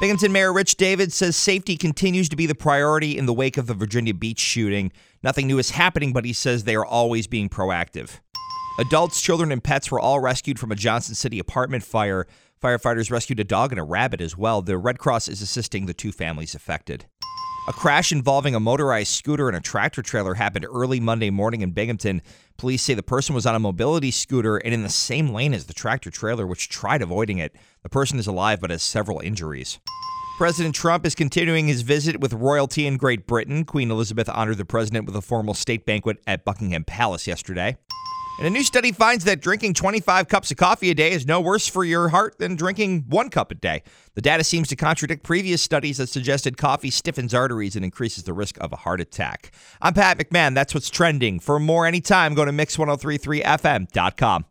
Binghamton Mayor Rich David says safety continues to be the priority in the wake of the Virginia Beach shooting. Nothing new is happening, but he says they are always being proactive. Adults, children, and pets were all rescued from a Johnson City apartment fire. Firefighters rescued a dog and a rabbit as well. The Red Cross is assisting the two families affected. A crash involving a motorized scooter and a tractor trailer happened early Monday morning in Binghamton. Police say the person was on a mobility scooter and in the same lane as the tractor trailer, which tried avoiding it. The person is alive but has several injuries. President Trump is continuing his visit with royalty in Great Britain. Queen Elizabeth honored the president with a formal state banquet at Buckingham Palace yesterday. And a new study finds that drinking 25 cups of coffee a day is no worse for your heart than drinking one cup a day. The data seems to contradict previous studies that suggested coffee stiffens arteries and increases the risk of a heart attack. I'm Pat McMahon. That's what's trending. For more anytime, go to mix1033fm.com.